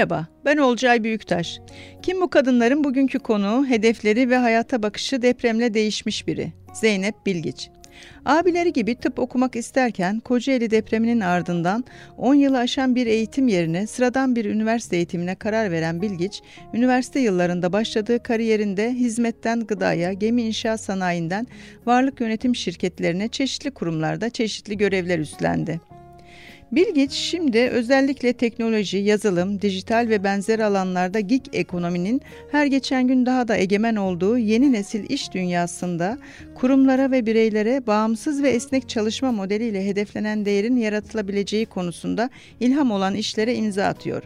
Merhaba, ben Olcay Büyüktaş. Kim bu kadınların bugünkü konu, hedefleri ve hayata bakışı depremle değişmiş biri. Zeynep Bilgiç. Abileri gibi tıp okumak isterken Kocaeli depreminin ardından 10 yılı aşan bir eğitim yerine sıradan bir üniversite eğitimine karar veren Bilgiç, üniversite yıllarında başladığı kariyerinde hizmetten gıdaya, gemi inşaat sanayinden varlık yönetim şirketlerine çeşitli kurumlarda çeşitli görevler üstlendi. Bilgiç şimdi özellikle teknoloji, yazılım, dijital ve benzer alanlarda gig ekonominin her geçen gün daha da egemen olduğu yeni nesil iş dünyasında kurumlara ve bireylere bağımsız ve esnek çalışma modeliyle hedeflenen değerin yaratılabileceği konusunda ilham olan işlere imza atıyor.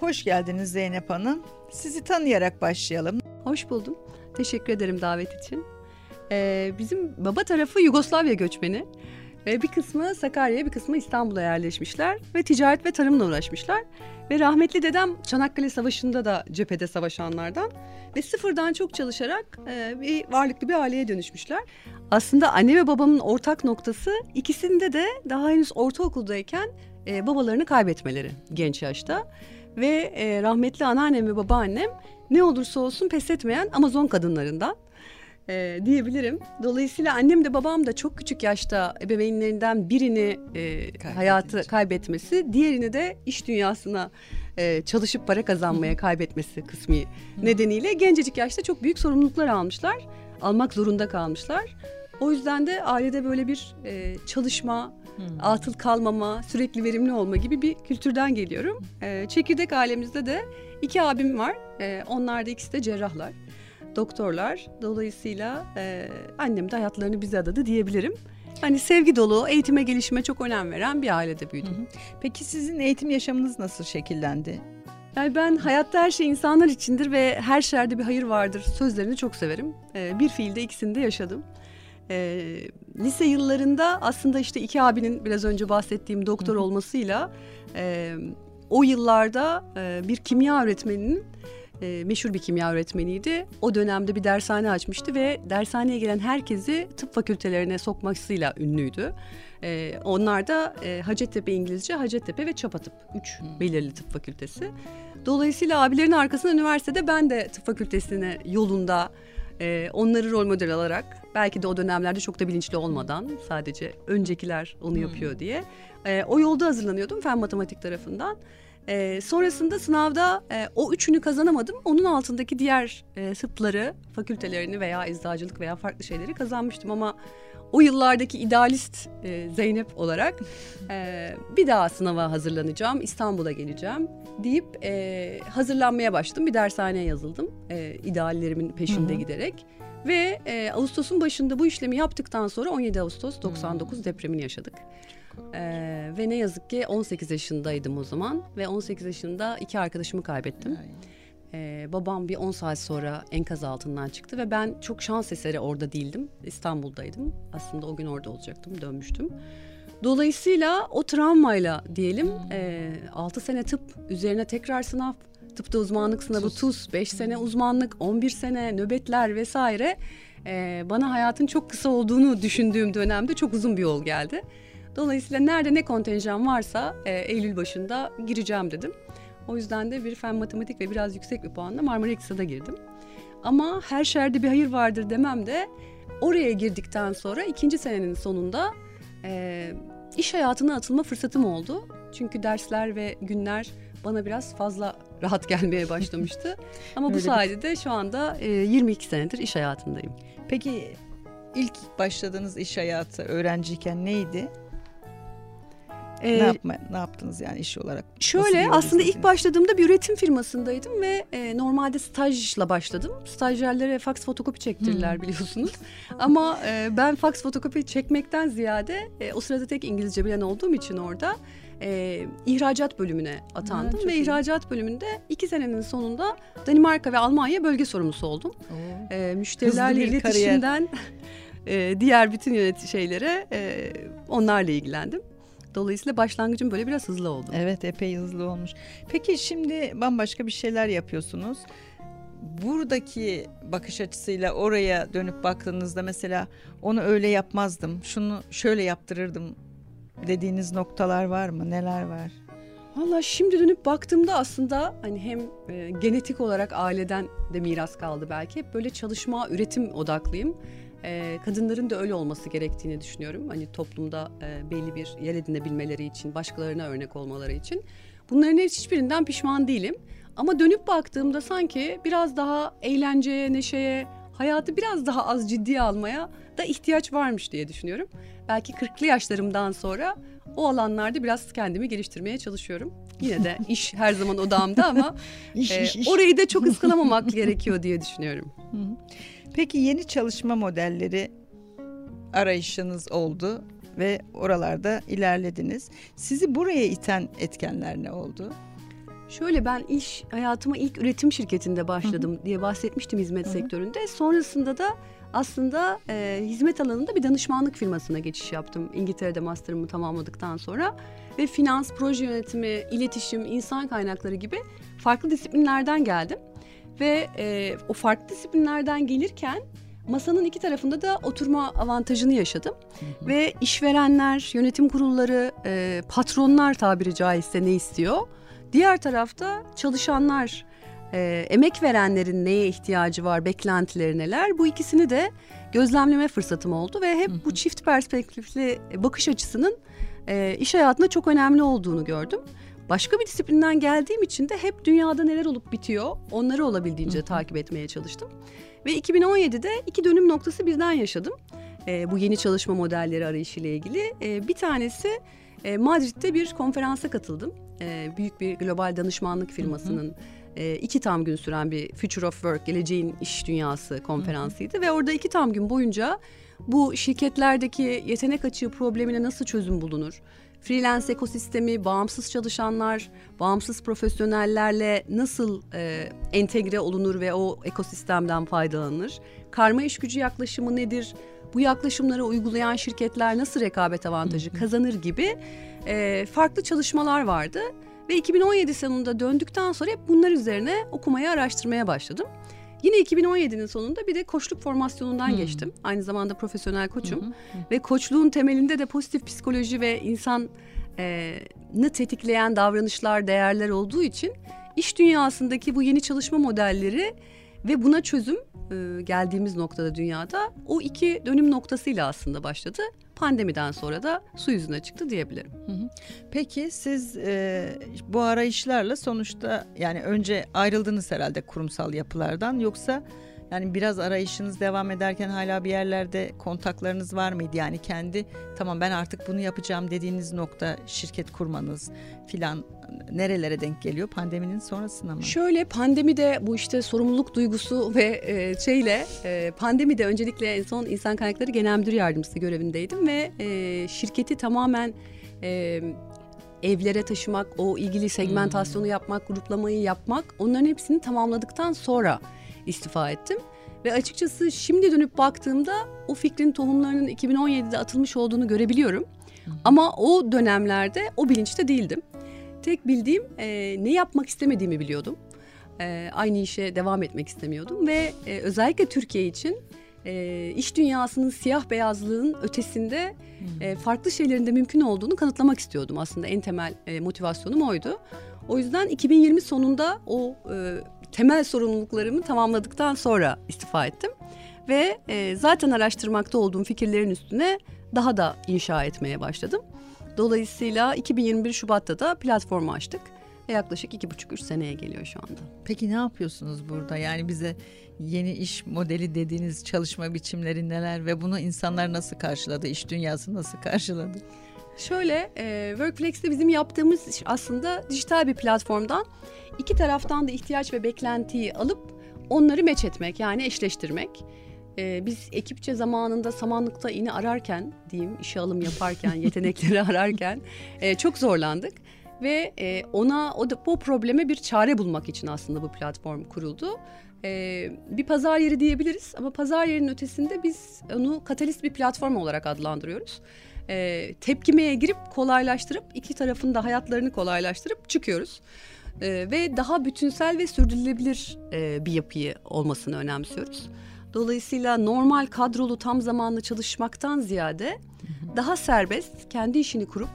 Hoş geldiniz Zeynep Hanım. Sizi tanıyarak başlayalım. Hoş buldum. Teşekkür ederim davet için. Ee, bizim baba tarafı Yugoslavya göçmeni. Ve bir kısmı Sakarya'ya bir kısmı İstanbul'a yerleşmişler ve ticaret ve tarımla uğraşmışlar. Ve rahmetli dedem Çanakkale Savaşı'nda da cephede savaşanlardan ve sıfırdan çok çalışarak e, bir varlıklı bir aileye dönüşmüşler. Aslında anne ve babamın ortak noktası ikisinde de daha henüz ortaokuldayken e, babalarını kaybetmeleri genç yaşta. Ve e, rahmetli anneannem ve babaannem ne olursa olsun pes etmeyen Amazon kadınlarından e, diyebilirim. Dolayısıyla annem de babam da çok küçük yaşta ebeveynlerinden birini e, hayatı kaybetmesi, diğerini de iş dünyasına e, çalışıp para kazanmaya kaybetmesi kısmı nedeniyle gencecik yaşta çok büyük sorumluluklar almışlar. Almak zorunda kalmışlar. O yüzden de ailede böyle bir e, çalışma, hmm. atıl kalmama, sürekli verimli olma gibi bir kültürden geliyorum. E, çekirdek ailemizde de iki abim var. E, onlar da ikisi de cerrahlar doktorlar. Dolayısıyla e, annem de hayatlarını bize adadı diyebilirim. Hani sevgi dolu, eğitime gelişime çok önem veren bir ailede büyüdüm. Hı hı. Peki sizin eğitim yaşamınız nasıl şekillendi? Yani ben hayatta her şey insanlar içindir ve her şerde bir hayır vardır sözlerini çok severim. Ee, bir fiilde ikisini de yaşadım. Ee, lise yıllarında aslında işte iki abinin biraz önce bahsettiğim doktor olmasıyla e, o yıllarda e, bir kimya öğretmeninin e, meşhur bir kimya öğretmeniydi. O dönemde bir dershane açmıştı ve dershaneye gelen herkesi tıp fakültelerine sokmasıyla ünlüydü. E, onlar da e, Hacettepe İngilizce, Hacettepe ve Çapa Üç hmm. belirli tıp fakültesi. Dolayısıyla abilerin arkasında üniversitede ben de tıp fakültesine yolunda e, onları rol model alarak belki de o dönemlerde çok da bilinçli olmadan sadece öncekiler onu hmm. yapıyor diye e, o yolda hazırlanıyordum fen matematik tarafından. E, sonrasında sınavda e, o üçünü kazanamadım. Onun altındaki diğer e, tıpları, fakültelerini veya eczacılık veya farklı şeyleri kazanmıştım ama o yıllardaki idealist e, Zeynep olarak e, bir daha sınava hazırlanacağım, İstanbul'a geleceğim deyip e, hazırlanmaya başladım. Bir dershaneye yazıldım e, ideallerimin peşinde Hı-hı. giderek. Ve e, Ağustos'un başında bu işlemi yaptıktan sonra 17 Ağustos 99 Hı-hı. depremini yaşadık. Ee, ve ne yazık ki 18 yaşındaydım o zaman ve 18 yaşında iki arkadaşımı kaybettim. Ee, babam bir 10 saat sonra enkaz altından çıktı ve ben çok şans eseri orada değildim. İstanbul'daydım. Aslında o gün orada olacaktım, dönmüştüm. Dolayısıyla o travmayla diyelim e, 6 sene tıp üzerine tekrar sınav, tıpta uzmanlık sınavı TUS, 5 sene uzmanlık, 11 sene nöbetler vesaire e, bana hayatın çok kısa olduğunu düşündüğüm dönemde çok uzun bir yol geldi. Dolayısıyla nerede ne kontenjan varsa e, Eylül başında gireceğim dedim. O yüzden de bir fen matematik ve biraz yüksek bir puanla Marmara İktisat'a girdim. Ama her şerde bir hayır vardır demem de oraya girdikten sonra ikinci senenin sonunda e, iş hayatına atılma fırsatım oldu. Çünkü dersler ve günler bana biraz fazla rahat gelmeye başlamıştı. Ama bu sayede de şu anda e, 22 senedir iş hayatındayım. Peki ilk başladığınız iş hayatı öğrenciyken neydi? Ee, ne yapma ne yaptınız yani iş olarak? Şöyle aslında ilk başladığımda bir üretim firmasındaydım ve e, normalde stajla başladım. Stajyerlere fax fotokopi çektirirler hmm. biliyorsunuz. Ama e, ben fax fotokopi çekmekten ziyade e, o sırada tek İngilizce bilen olduğum için orada e, ihracat bölümüne atandım ha, ve iyi. ihracat bölümünde iki senenin sonunda Danimarka ve Almanya bölge sorumlusu oldum. E, müşterilerle iletişimden e, diğer bütün yönet şeylere e, onlarla ilgilendim. Dolayısıyla başlangıcım böyle biraz hızlı oldu. Evet epey hızlı olmuş. Peki şimdi bambaşka bir şeyler yapıyorsunuz. Buradaki bakış açısıyla oraya dönüp baktığınızda mesela onu öyle yapmazdım, şunu şöyle yaptırırdım dediğiniz noktalar var mı? Neler var? Valla şimdi dönüp baktığımda aslında hani hem e, genetik olarak aileden de miras kaldı belki. Hep böyle çalışma, üretim odaklıyım. E, kadınların da öyle olması gerektiğini düşünüyorum. Hani toplumda e, belli bir yer edinebilmeleri için, başkalarına örnek olmaları için. Bunların hiçbirinden pişman değilim. Ama dönüp baktığımda sanki biraz daha eğlenceye, neşeye, hayatı biraz daha az ciddiye almaya da ihtiyaç varmış diye düşünüyorum. Belki 40'lı yaşlarımdan sonra o alanlarda biraz kendimi geliştirmeye çalışıyorum. Yine de iş her zaman odağımda ama iş, e, iş. orayı da çok ıskalamamak gerekiyor diye düşünüyorum. Peki yeni çalışma modelleri arayışınız oldu ve oralarda ilerlediniz. Sizi buraya iten etkenler ne oldu? Şöyle ben iş hayatıma ilk üretim şirketinde başladım Hı-hı. diye bahsetmiştim hizmet Hı-hı. sektöründe. Sonrasında da aslında e, hizmet alanında bir danışmanlık firmasına geçiş yaptım. İngiltere'de master'ımı tamamladıktan sonra ve finans, proje yönetimi, iletişim, insan kaynakları gibi farklı disiplinlerden geldim. Ve e, o farklı disiplinlerden gelirken masanın iki tarafında da oturma avantajını yaşadım. Hı hı. Ve işverenler, yönetim kurulları, e, patronlar tabiri caizse ne istiyor? Diğer tarafta çalışanlar, e, emek verenlerin neye ihtiyacı var, beklentileri neler? Bu ikisini de gözlemleme fırsatım oldu ve hep bu çift perspektifli bakış açısının e, iş hayatında çok önemli olduğunu gördüm. Başka bir disiplinden geldiğim için de hep dünyada neler olup bitiyor onları olabildiğince takip etmeye çalıştım. Ve 2017'de iki dönüm noktası birden yaşadım. E, bu yeni çalışma modelleri arayışıyla ilgili. E, bir tanesi e, Madrid'de bir konferansa katıldım. E, büyük bir global danışmanlık firmasının... E, iki tam gün süren bir Future of Work, geleceğin iş dünyası konferansıydı. Hı hı. Ve orada iki tam gün boyunca bu şirketlerdeki yetenek açığı problemine nasıl çözüm bulunur? Freelance ekosistemi, bağımsız çalışanlar, bağımsız profesyonellerle nasıl e, entegre olunur ve o ekosistemden faydalanır? Karma iş gücü yaklaşımı nedir? Bu yaklaşımları uygulayan şirketler nasıl rekabet avantajı kazanır gibi e, farklı çalışmalar vardı. Ve 2017 sonunda döndükten sonra hep bunlar üzerine okumaya, araştırmaya başladım. Yine 2017'nin sonunda bir de koçluk formasyonundan hmm. geçtim. Aynı zamanda profesyonel koçum. Hmm. Ve koçluğun temelinde de pozitif psikoloji ve insanı e, tetikleyen davranışlar, değerler olduğu için iş dünyasındaki bu yeni çalışma modelleri ve buna çözüm e, geldiğimiz noktada dünyada o iki dönüm noktasıyla aslında başladı. Pandemiden sonra da su yüzüne çıktı diyebilirim. Peki siz e, bu arayışlarla sonuçta yani önce ayrıldınız herhalde kurumsal yapılardan yoksa yani biraz arayışınız devam ederken hala bir yerlerde kontaklarınız var mıydı? Yani kendi tamam ben artık bunu yapacağım dediğiniz nokta şirket kurmanız filan nerelere denk geliyor pandeminin sonrasında mı? Şöyle pandemide bu işte sorumluluk duygusu ve e, şeyle e, pandemide öncelikle en son insan kaynakları genel müdür yardımcısı görevindeydim ve e, şirketi tamamen e, evlere taşımak, o ilgili segmentasyonu hmm. yapmak, gruplamayı yapmak onların hepsini tamamladıktan sonra istifa ettim. Ve açıkçası şimdi dönüp baktığımda o fikrin tohumlarının 2017'de atılmış olduğunu görebiliyorum. Ama o dönemlerde o bilinçte değildim. Tek bildiğim e, ne yapmak istemediğimi biliyordum. E, aynı işe devam etmek istemiyordum ve e, özellikle Türkiye için e, iş dünyasının siyah beyazlığın ötesinde e, farklı şeylerin de mümkün olduğunu kanıtlamak istiyordum. Aslında en temel e, motivasyonum oydu. O yüzden 2020 sonunda o e, temel sorumluluklarımı tamamladıktan sonra istifa ettim. Ve e, zaten araştırmakta olduğum fikirlerin üstüne daha da inşa etmeye başladım. Dolayısıyla 2021 Şubat'ta da platformu açtık ve yaklaşık iki buçuk üç seneye geliyor şu anda. Peki ne yapıyorsunuz burada? Yani bize yeni iş modeli dediğiniz çalışma biçimleri neler ve bunu insanlar nasıl karşıladı? İş dünyası nasıl karşıladı? Şöyle, e, Workflex'te bizim yaptığımız iş aslında dijital bir platformdan iki taraftan da ihtiyaç ve beklentiyi alıp onları meç etmek yani eşleştirmek. Ee, biz ekipçe zamanında samanlıkta iğne ararken diyeyim işe alım yaparken yetenekleri ararken e, çok zorlandık ve e, ona o bu probleme bir çare bulmak için aslında bu platform kuruldu. E, bir pazar yeri diyebiliriz ama pazar yerinin ötesinde biz onu katalist bir platform olarak adlandırıyoruz. E, tepkimeye girip kolaylaştırıp iki tarafın da hayatlarını kolaylaştırıp çıkıyoruz e, ve daha bütünsel ve sürdürülebilir e, bir yapıyı olmasını önemsiyoruz. Dolayısıyla normal kadrolu tam zamanlı çalışmaktan ziyade daha serbest kendi işini kurup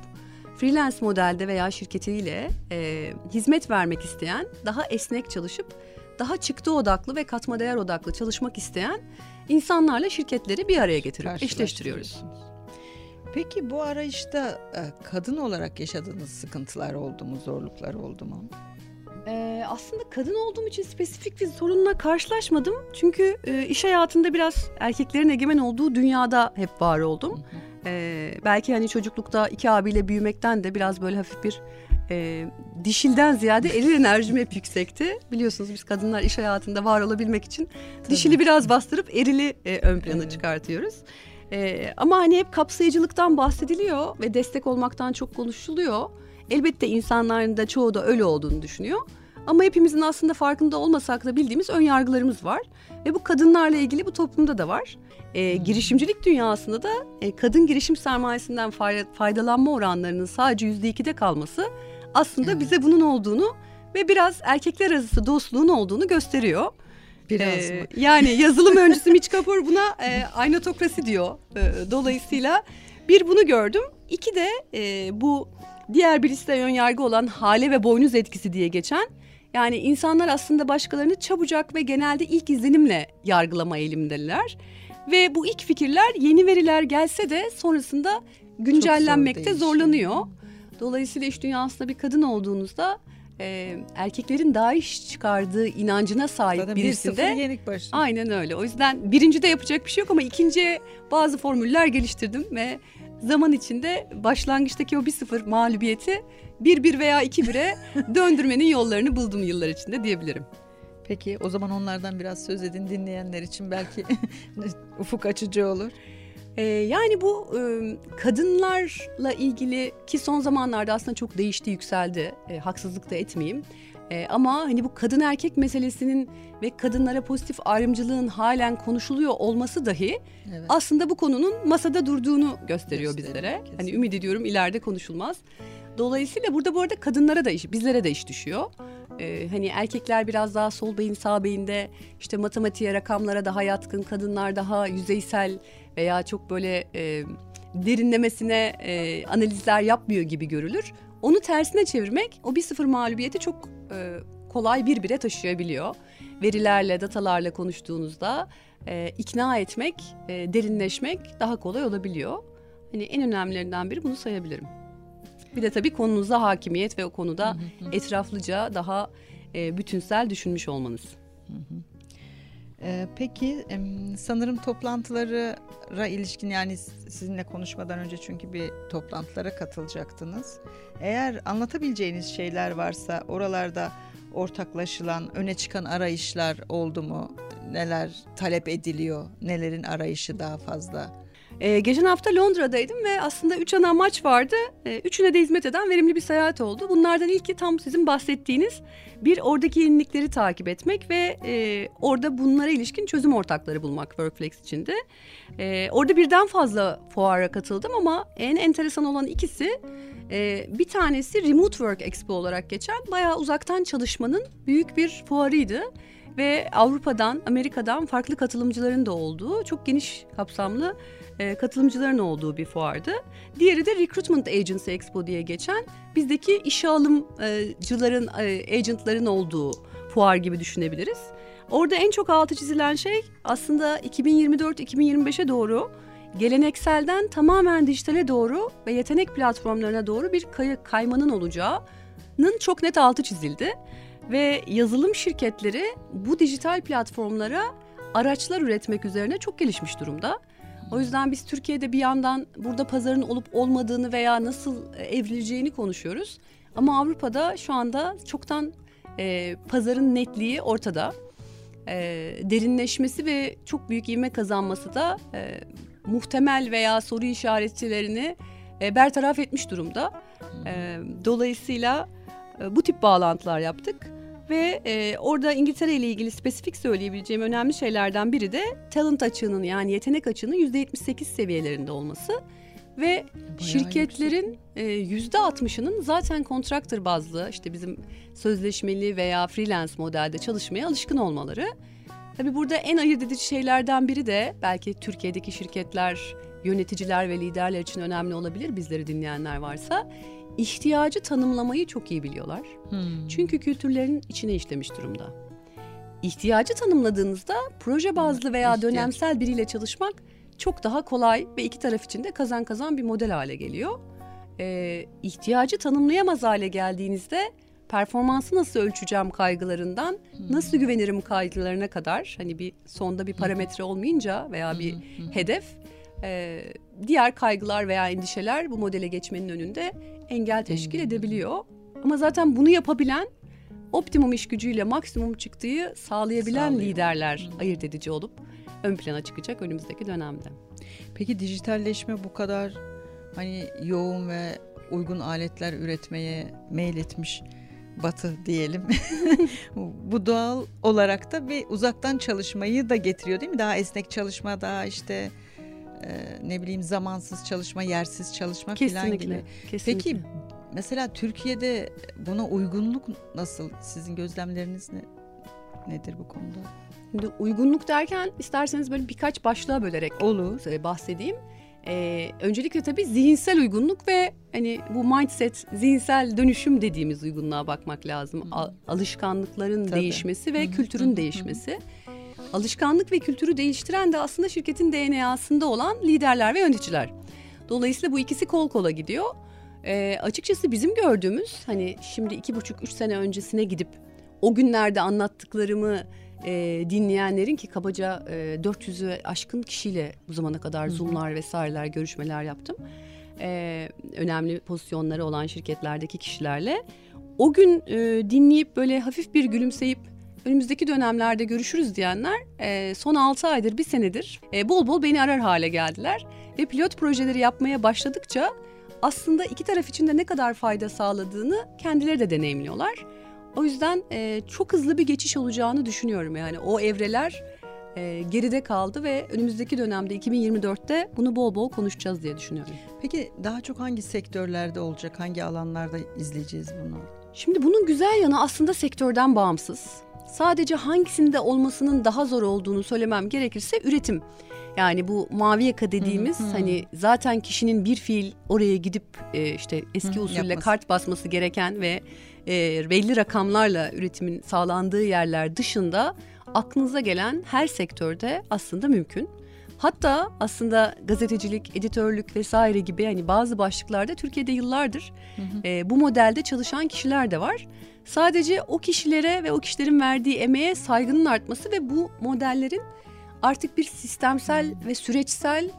freelance modelde veya şirketiyle e, hizmet vermek isteyen, daha esnek çalışıp daha çıktı odaklı ve katma değer odaklı çalışmak isteyen insanlarla şirketleri bir araya getirip eşleştiriyoruz. Peki bu arayışta e, kadın olarak yaşadığınız sıkıntılar oldu mu, zorluklar oldu mu? Ee, aslında kadın olduğum için spesifik bir sorunla karşılaşmadım. Çünkü e, iş hayatında biraz erkeklerin egemen olduğu dünyada hep var oldum. Ee, belki hani çocuklukta iki abiyle büyümekten de biraz böyle hafif bir e, dişilden ziyade eril enerjim hep yüksekti. Biliyorsunuz biz kadınlar iş hayatında var olabilmek için Tabii. dişili biraz bastırıp erili e, ön plana evet. çıkartıyoruz. E, ama hani hep kapsayıcılıktan bahsediliyor ve destek olmaktan çok konuşuluyor. Elbette insanların da çoğu da öyle olduğunu düşünüyor. Ama hepimizin aslında farkında olmasak da bildiğimiz ön yargılarımız var. Ve bu kadınlarla ilgili bu toplumda da var. E, girişimcilik dünyasında da e, kadın girişim sermayesinden faydalanma oranlarının sadece yüzde ikide kalması aslında evet. bize bunun olduğunu ve biraz erkekler arası dostluğun olduğunu gösteriyor. Biraz ee, mı? Yani yazılım öncüsü Mitch Kapor buna e, aynatokrasi diyor. E, dolayısıyla bir bunu gördüm. İki de e, bu diğer bir liste ön yargı olan hale ve boynuz etkisi diye geçen yani insanlar aslında başkalarını çabucak ve genelde ilk izlenimle yargılama eğilimindeler. Ve bu ilk fikirler yeni veriler gelse de sonrasında güncellenmekte zor zorlanıyor. Dolayısıyla iş dünyasında bir kadın olduğunuzda e, erkeklerin daha iş çıkardığı inancına sahip Zaten birisinde. yenik baş. Aynen öyle. O yüzden birinci de yapacak bir şey yok ama ikinciye bazı formüller geliştirdim ve zaman içinde başlangıçtaki o bir sıfır mağlubiyeti bir bir veya iki bire döndürmenin yollarını buldum yıllar içinde diyebilirim. Peki o zaman onlardan biraz söz edin dinleyenler için belki ufuk açıcı olur. Ee, yani bu e, kadınlarla ilgili ki son zamanlarda aslında çok değişti yükseldi e, haksızlık da etmeyeyim. E, ama hani bu kadın erkek meselesinin ve kadınlara pozitif ayrımcılığın halen konuşuluyor olması dahi evet. aslında bu konunun masada durduğunu gösteriyor, gösteriyor bizlere. Kesinlikle. Hani ümit ediyorum ileride konuşulmaz. Dolayısıyla burada bu arada kadınlara da iş, bizlere de iş düşüyor. Ee, hani erkekler biraz daha sol beyin sağ beyinde işte matematiğe rakamlara daha yatkın, kadınlar daha yüzeysel veya çok böyle e, derinlemesine e, analizler yapmıyor gibi görülür. Onu tersine çevirmek o bir sıfır mağlubiyeti çok e, kolay bir bire taşıyabiliyor. Verilerle, datalarla konuştuğunuzda e, ikna etmek, e, derinleşmek daha kolay olabiliyor. Hani en önemlilerinden biri bunu sayabilirim. Bir de tabii konunuza hakimiyet ve o konuda etraflıca daha e, bütünsel düşünmüş olmanız. Ee, peki sanırım toplantılara ilişkin yani sizinle konuşmadan önce çünkü bir toplantılara katılacaktınız. Eğer anlatabileceğiniz şeyler varsa oralarda ortaklaşılan, öne çıkan arayışlar oldu mu? Neler talep ediliyor? Nelerin arayışı daha fazla? Ee, geçen hafta Londra'daydım ve aslında üç ana amaç vardı. Ee, üçüne de hizmet eden verimli bir seyahat oldu. Bunlardan ilki tam sizin bahsettiğiniz bir oradaki yenilikleri takip etmek ve e, orada bunlara ilişkin çözüm ortakları bulmak Workflex içinde. E, orada birden fazla fuara katıldım ama en enteresan olan ikisi e, bir tanesi Remote Work Expo olarak geçen bayağı uzaktan çalışmanın büyük bir fuarıydı ve Avrupa'dan, Amerika'dan farklı katılımcıların da olduğu çok geniş kapsamlı e, katılımcıların olduğu bir fuardı. Diğeri de Recruitment Agency Expo diye geçen bizdeki işe alımcıların, e, agentların olduğu fuar gibi düşünebiliriz. Orada en çok altı çizilen şey aslında 2024-2025'e doğru gelenekselden tamamen dijitale doğru ve yetenek platformlarına doğru bir kay- kaymanın olacağının çok net altı çizildi. Ve yazılım şirketleri bu dijital platformlara araçlar üretmek üzerine çok gelişmiş durumda. O yüzden biz Türkiye'de bir yandan burada pazarın olup olmadığını veya nasıl e, evrileceğini konuşuyoruz. Ama Avrupa'da şu anda çoktan e, pazarın netliği ortada. E, derinleşmesi ve çok büyük ivme kazanması da e, muhtemel veya soru işaretlerini e, bertaraf etmiş durumda. E, dolayısıyla e, bu tip bağlantılar yaptık. Ve e, orada İngiltere ile ilgili spesifik söyleyebileceğim önemli şeylerden biri de talent açığının yani yetenek açığının %78 seviyelerinde olması. Ve Bayağı şirketlerin e, yüzde 60'ının zaten kontraktör bazlı işte bizim sözleşmeli veya freelance modelde çalışmaya alışkın olmaları. Tabi burada en ayırt edici şeylerden biri de belki Türkiye'deki şirketler, yöneticiler ve liderler için önemli olabilir bizleri dinleyenler varsa ihtiyacı tanımlamayı çok iyi biliyorlar. Hmm. Çünkü kültürlerin içine işlemiş durumda. İhtiyacı tanımladığınızda proje bazlı veya İhtiyaç. dönemsel biriyle çalışmak çok daha kolay ve iki taraf için de kazan kazan bir model hale geliyor. Ee, ihtiyacı tanımlayamaz hale geldiğinizde performansı nasıl ölçeceğim kaygılarından nasıl güvenirim kaygılarına kadar hani bir sonda bir parametre olmayınca veya bir hedef e, diğer kaygılar veya endişeler bu modele geçmenin önünde engel teşkil edebiliyor. Ama zaten bunu yapabilen optimum iş gücüyle maksimum çıktığı sağlayabilen Sağlıyor. liderler ayırt edici olup ön plana çıkacak önümüzdeki dönemde. Peki dijitalleşme bu kadar hani yoğun ve uygun aletler üretmeye meyletmiş Batı diyelim. bu doğal olarak da bir uzaktan çalışmayı da getiriyor değil mi? Daha esnek çalışma, daha işte e, ne bileyim zamansız çalışma, yersiz çalışma falan gibi. Kesinlikle. Peki mesela Türkiye'de buna uygunluk nasıl? Sizin gözlemleriniz ne? Nedir bu konuda? Şimdi uygunluk derken isterseniz böyle birkaç başlığa bölerek Olur. e, bahsedeyim. Ee, öncelikle tabii zihinsel uygunluk ve hani bu mindset, zihinsel dönüşüm dediğimiz uygunluğa bakmak lazım. A- alışkanlıkların Tabii. değişmesi ve Hı hı, hı kültürün hı, değişmesi. Alışkanlık ve kültürü değiştiren de aslında şirketin DNA'sında olan liderler ve yöneticiler. Dolayısıyla bu ikisi kol kola gidiyor. Ee, açıkçası bizim gördüğümüz hani şimdi iki buçuk üç sene öncesine gidip o günlerde anlattıklarımı e, dinleyenlerin ki kabaca e, 400'ü aşkın kişiyle bu zamana kadar zoomlar vesaireler görüşmeler yaptım. E, önemli pozisyonları olan şirketlerdeki kişilerle o gün e, dinleyip böyle hafif bir gülümseyip önümüzdeki dönemlerde görüşürüz diyenler e, son 6 aydır bir senedir e, bol bol beni arar hale geldiler ve pilot projeleri yapmaya başladıkça aslında iki taraf için de ne kadar fayda sağladığını kendileri de deneyimliyorlar. O yüzden e, çok hızlı bir geçiş olacağını düşünüyorum yani o evreler e, geride kaldı ve önümüzdeki dönemde 2024'te bunu bol bol konuşacağız diye düşünüyorum. Peki daha çok hangi sektörlerde olacak, hangi alanlarda izleyeceğiz bunu? Şimdi bunun güzel yanı aslında sektörden bağımsız. Sadece hangisinde olmasının daha zor olduğunu söylemem gerekirse üretim. Yani bu mavi yaka dediğimiz Hı hı. hani zaten kişinin bir fiil oraya gidip e, işte eski Hı, usulle yapması. kart basması gereken ve e, belli rakamlarla üretimin sağlandığı yerler dışında aklınıza gelen her sektörde aslında mümkün. Hatta aslında gazetecilik, editörlük vesaire gibi hani bazı başlıklarda Türkiye'de yıllardır e, bu modelde çalışan kişiler de var. Sadece o kişilere ve o kişilerin verdiği emeğe saygının artması ve bu modellerin artık bir sistemsel ve süreçsel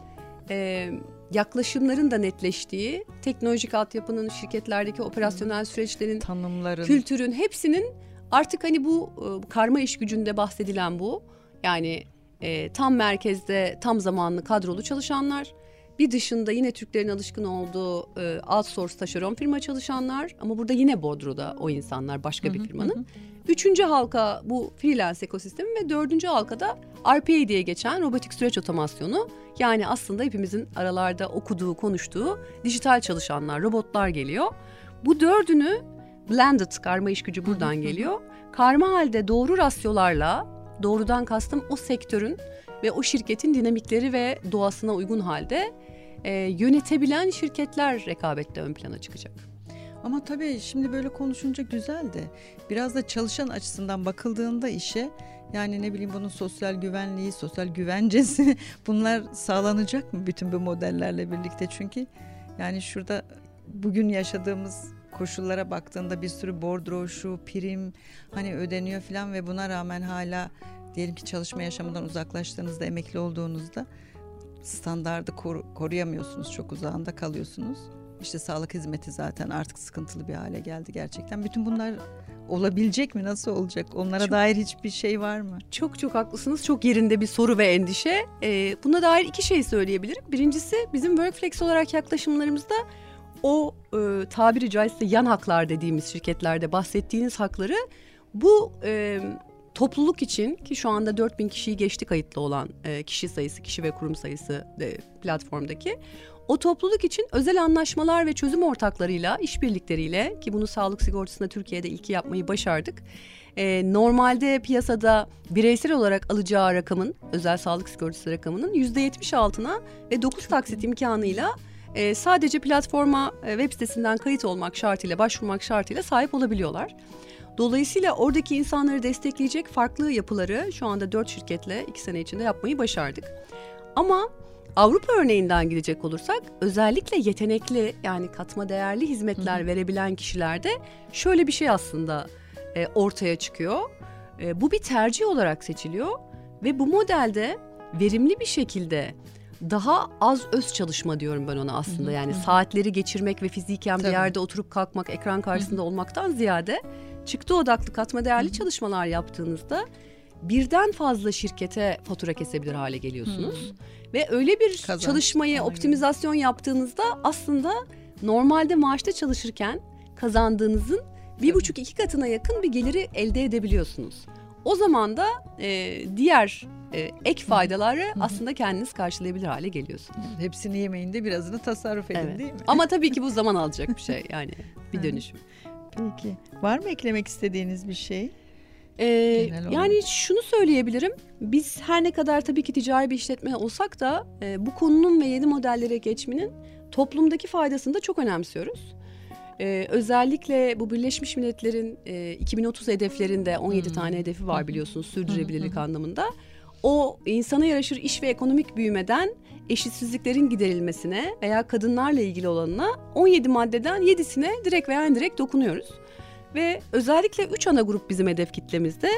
e, yaklaşımların da netleştiği, teknolojik altyapının, şirketlerdeki operasyonel süreçlerin, Tanımların. kültürün hepsinin artık hani bu e, karma iş gücünde bahsedilen bu. Yani e, tam merkezde tam zamanlı kadrolu çalışanlar, bir dışında yine Türklerin alışkın olduğu e, outsource taşeron firma çalışanlar ama burada yine Bodro'da o insanlar başka bir firmanın. Üçüncü halka bu freelance ekosistemi ve dördüncü halkada RPA diye geçen robotik süreç otomasyonu. Yani aslında hepimizin aralarda okuduğu, konuştuğu dijital çalışanlar, robotlar geliyor. Bu dördünü blended karma iş gücü buradan geliyor. Karma halde doğru rasyolarla doğrudan kastım o sektörün ve o şirketin dinamikleri ve doğasına uygun halde e, yönetebilen şirketler rekabette ön plana çıkacak. Ama tabii şimdi böyle konuşunca güzel de biraz da çalışan açısından bakıldığında işe yani ne bileyim bunun sosyal güvenliği, sosyal güvencesi bunlar sağlanacak mı bütün bu modellerle birlikte? Çünkü yani şurada bugün yaşadığımız koşullara baktığında bir sürü bordro, şu prim hani ödeniyor falan ve buna rağmen hala diyelim ki çalışma yaşamından uzaklaştığınızda, emekli olduğunuzda standardı koru- koruyamıyorsunuz. Çok uzağında kalıyorsunuz. İşte sağlık hizmeti zaten artık sıkıntılı bir hale geldi gerçekten. Bütün bunlar olabilecek mi? Nasıl olacak? Onlara Çok- dair hiçbir şey var mı? Çok çok haklısınız. Çok yerinde bir soru ve endişe. Ee, buna dair iki şey söyleyebilirim. Birincisi bizim Workflex olarak yaklaşımlarımızda o e, tabiri caizse yan haklar dediğimiz şirketlerde bahsettiğiniz hakları bu e, topluluk için ki şu anda 4000 kişiyi geçti kayıtlı olan e, kişi sayısı, kişi ve kurum sayısı e, platformdaki o topluluk için özel anlaşmalar ve çözüm ortaklarıyla, işbirlikleriyle ki bunu sağlık sigortasında Türkiye'de ilki yapmayı başardık. Ee, normalde piyasada bireysel olarak alacağı rakamın, özel sağlık sigortası rakamının %70 altına ve 9 taksit imkanıyla e, sadece platforma e, web sitesinden kayıt olmak şartıyla, başvurmak şartıyla sahip olabiliyorlar. Dolayısıyla oradaki insanları destekleyecek farklı yapıları şu anda dört şirketle iki sene içinde yapmayı başardık. Ama Avrupa örneğinden gidecek olursak özellikle yetenekli yani katma değerli hizmetler Hı-hı. verebilen kişilerde şöyle bir şey aslında e, ortaya çıkıyor. E, bu bir tercih olarak seçiliyor ve bu modelde verimli bir şekilde daha az öz çalışma diyorum ben ona aslında. Yani Hı-hı. saatleri geçirmek ve fiziken Tabii. bir yerde oturup kalkmak, ekran karşısında Hı-hı. olmaktan ziyade çıktı odaklı katma değerli Hı-hı. çalışmalar yaptığınızda birden fazla şirkete fatura kesebilir hale geliyorsunuz. Hmm. Ve öyle bir Kazanç. çalışmayı Aynen. optimizasyon yaptığınızda aslında normalde maaşta çalışırken kazandığınızın bir buçuk iki katına yakın bir geliri elde edebiliyorsunuz. O zaman da e, diğer e, ek faydaları aslında kendiniz karşılayabilir hale geliyorsunuz. hepsini yemeyin de birazını tasarruf edin evet. değil mi? Ama tabii ki bu zaman alacak bir şey yani bir dönüşüm. Peki. Var mı eklemek istediğiniz bir şey? Ee, yani şunu söyleyebilirim. Biz her ne kadar tabii ki ticari bir işletme olsak da e, bu konunun ve yeni modellere geçmenin toplumdaki faydasını da çok önemsiyoruz. Ee, özellikle bu Birleşmiş Milletler'in e, 2030 hedeflerinde 17 hmm. tane hedefi var biliyorsunuz sürdürülebilirlik anlamında. O insana yaraşır iş ve ekonomik büyümeden eşitsizliklerin giderilmesine veya kadınlarla ilgili olanına 17 maddeden 7'sine direkt veya indirekt dokunuyoruz. Ve özellikle üç ana grup bizim hedef kitlemizde.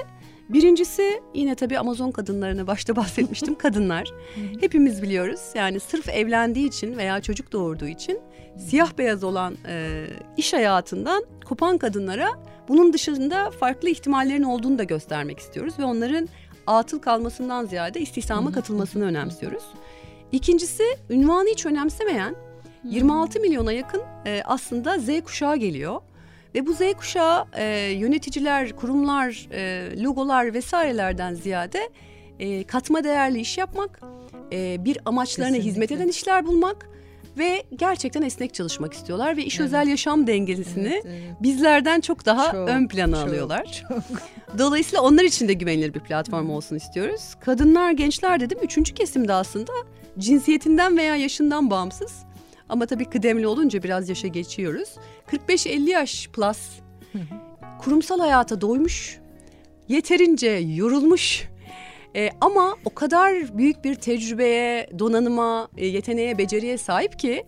Birincisi yine tabii Amazon kadınlarını başta bahsetmiştim kadınlar. Hepimiz biliyoruz yani sırf evlendiği için veya çocuk doğurduğu için siyah beyaz olan e, iş hayatından kopan kadınlara bunun dışında farklı ihtimallerin olduğunu da göstermek istiyoruz ve onların atıl kalmasından ziyade istihdama katılmasını önemsiyoruz. İkincisi ünvanı hiç önemsemeyen 26 milyona yakın e, aslında Z kuşağı geliyor. Ve bu Z kuşağı e, yöneticiler, kurumlar, e, logolar vesairelerden ziyade e, katma değerli iş yapmak, e, bir amaçlarına Kesinlikle. hizmet eden işler bulmak ve gerçekten esnek çalışmak istiyorlar ve iş evet. özel yaşam dengesini evet, evet. bizlerden çok daha çok, ön plana çok, alıyorlar. Çok. Dolayısıyla onlar için de güvenilir bir platform olsun istiyoruz. Kadınlar, gençler dedim üçüncü kesimde aslında cinsiyetinden veya yaşından bağımsız ama tabii kıdemli olunca biraz yaşa geçiyoruz. 45-50 yaş plus kurumsal hayata doymuş, yeterince yorulmuş e, ama o kadar büyük bir tecrübeye, donanıma, e, yeteneğe, beceriye sahip ki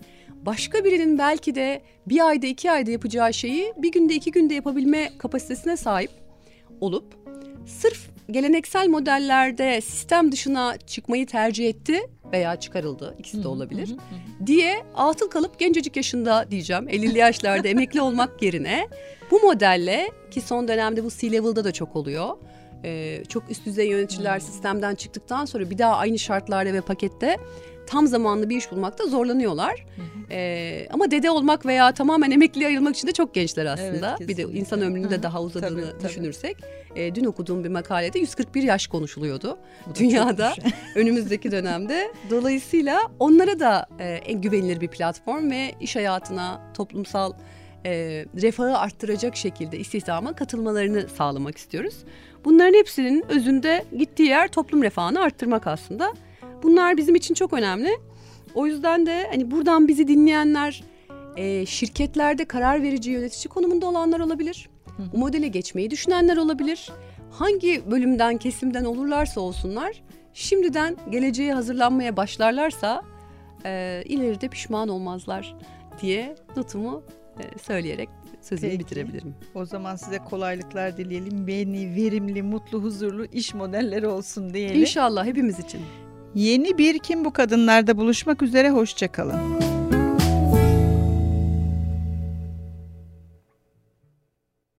başka birinin belki de bir ayda iki ayda yapacağı şeyi bir günde iki günde yapabilme kapasitesine sahip olup sırf geleneksel modellerde sistem dışına çıkmayı tercih etti veya çıkarıldı. İkisi de olabilir. diye atıl kalıp gencecik yaşında diyeceğim. 50'li yaşlarda emekli olmak yerine bu modelle ki son dönemde bu C-level'da da çok oluyor. Ee, çok üst düzey yöneticiler sistemden çıktıktan sonra bir daha aynı şartlarda ve pakette tam zamanlı bir iş bulmakta zorlanıyorlar. Hı hı. Ee, ama dede olmak veya tamamen emekli ayrılmak için de çok gençler aslında. Evet, bir de insan ömrünün de daha uzadığını tabii, düşünürsek. E, dün okuduğum bir makalede 141 yaş konuşuluyordu dünyada önümüzdeki dönemde. Dolayısıyla onlara da e, en güvenilir bir platform ve iş hayatına, toplumsal e, refahı arttıracak şekilde istihdama katılmalarını sağlamak istiyoruz. Bunların hepsinin özünde gittiği yer toplum refahını arttırmak aslında. Bunlar bizim için çok önemli. O yüzden de hani buradan bizi dinleyenler e, şirketlerde karar verici yönetici konumunda olanlar olabilir. Bu modele geçmeyi düşünenler olabilir. Hangi bölümden, kesimden olurlarsa olsunlar, şimdiden geleceğe hazırlanmaya başlarlarsa e, ileride pişman olmazlar diye notumu söyleyerek sözümü Peki. bitirebilirim. O zaman size kolaylıklar dileyelim. Yeni, verimli, mutlu, huzurlu iş modelleri olsun diyelim. İnşallah hepimiz için. Yeni bir Kim Bu Kadınlar'da buluşmak üzere. Hoşçakalın.